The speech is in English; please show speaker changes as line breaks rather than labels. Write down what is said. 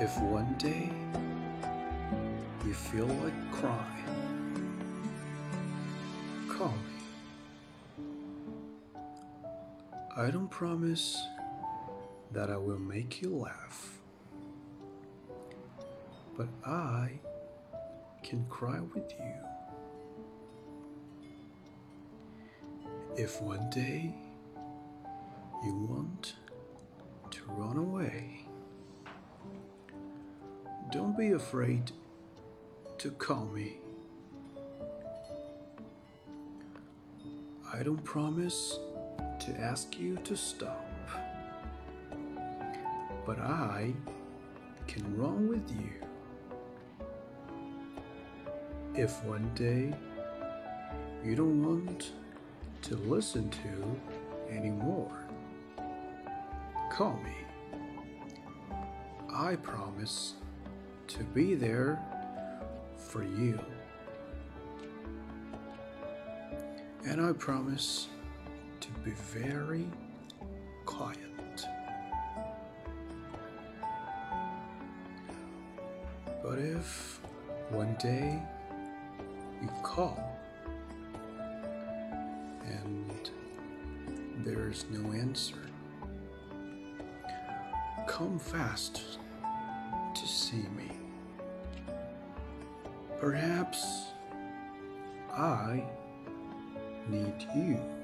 If one day you feel like crying, call me. I don't promise that I will make you laugh, but I can cry with you. If one day you want to run away, don't be afraid to call me. I don't promise to ask you to stop, but I can run with you. If one day you don't want to listen to anymore, call me. I promise to be there for you. And I promise to be very quiet. But if one day you call and there's no answer, come fast to see me. Perhaps I need you.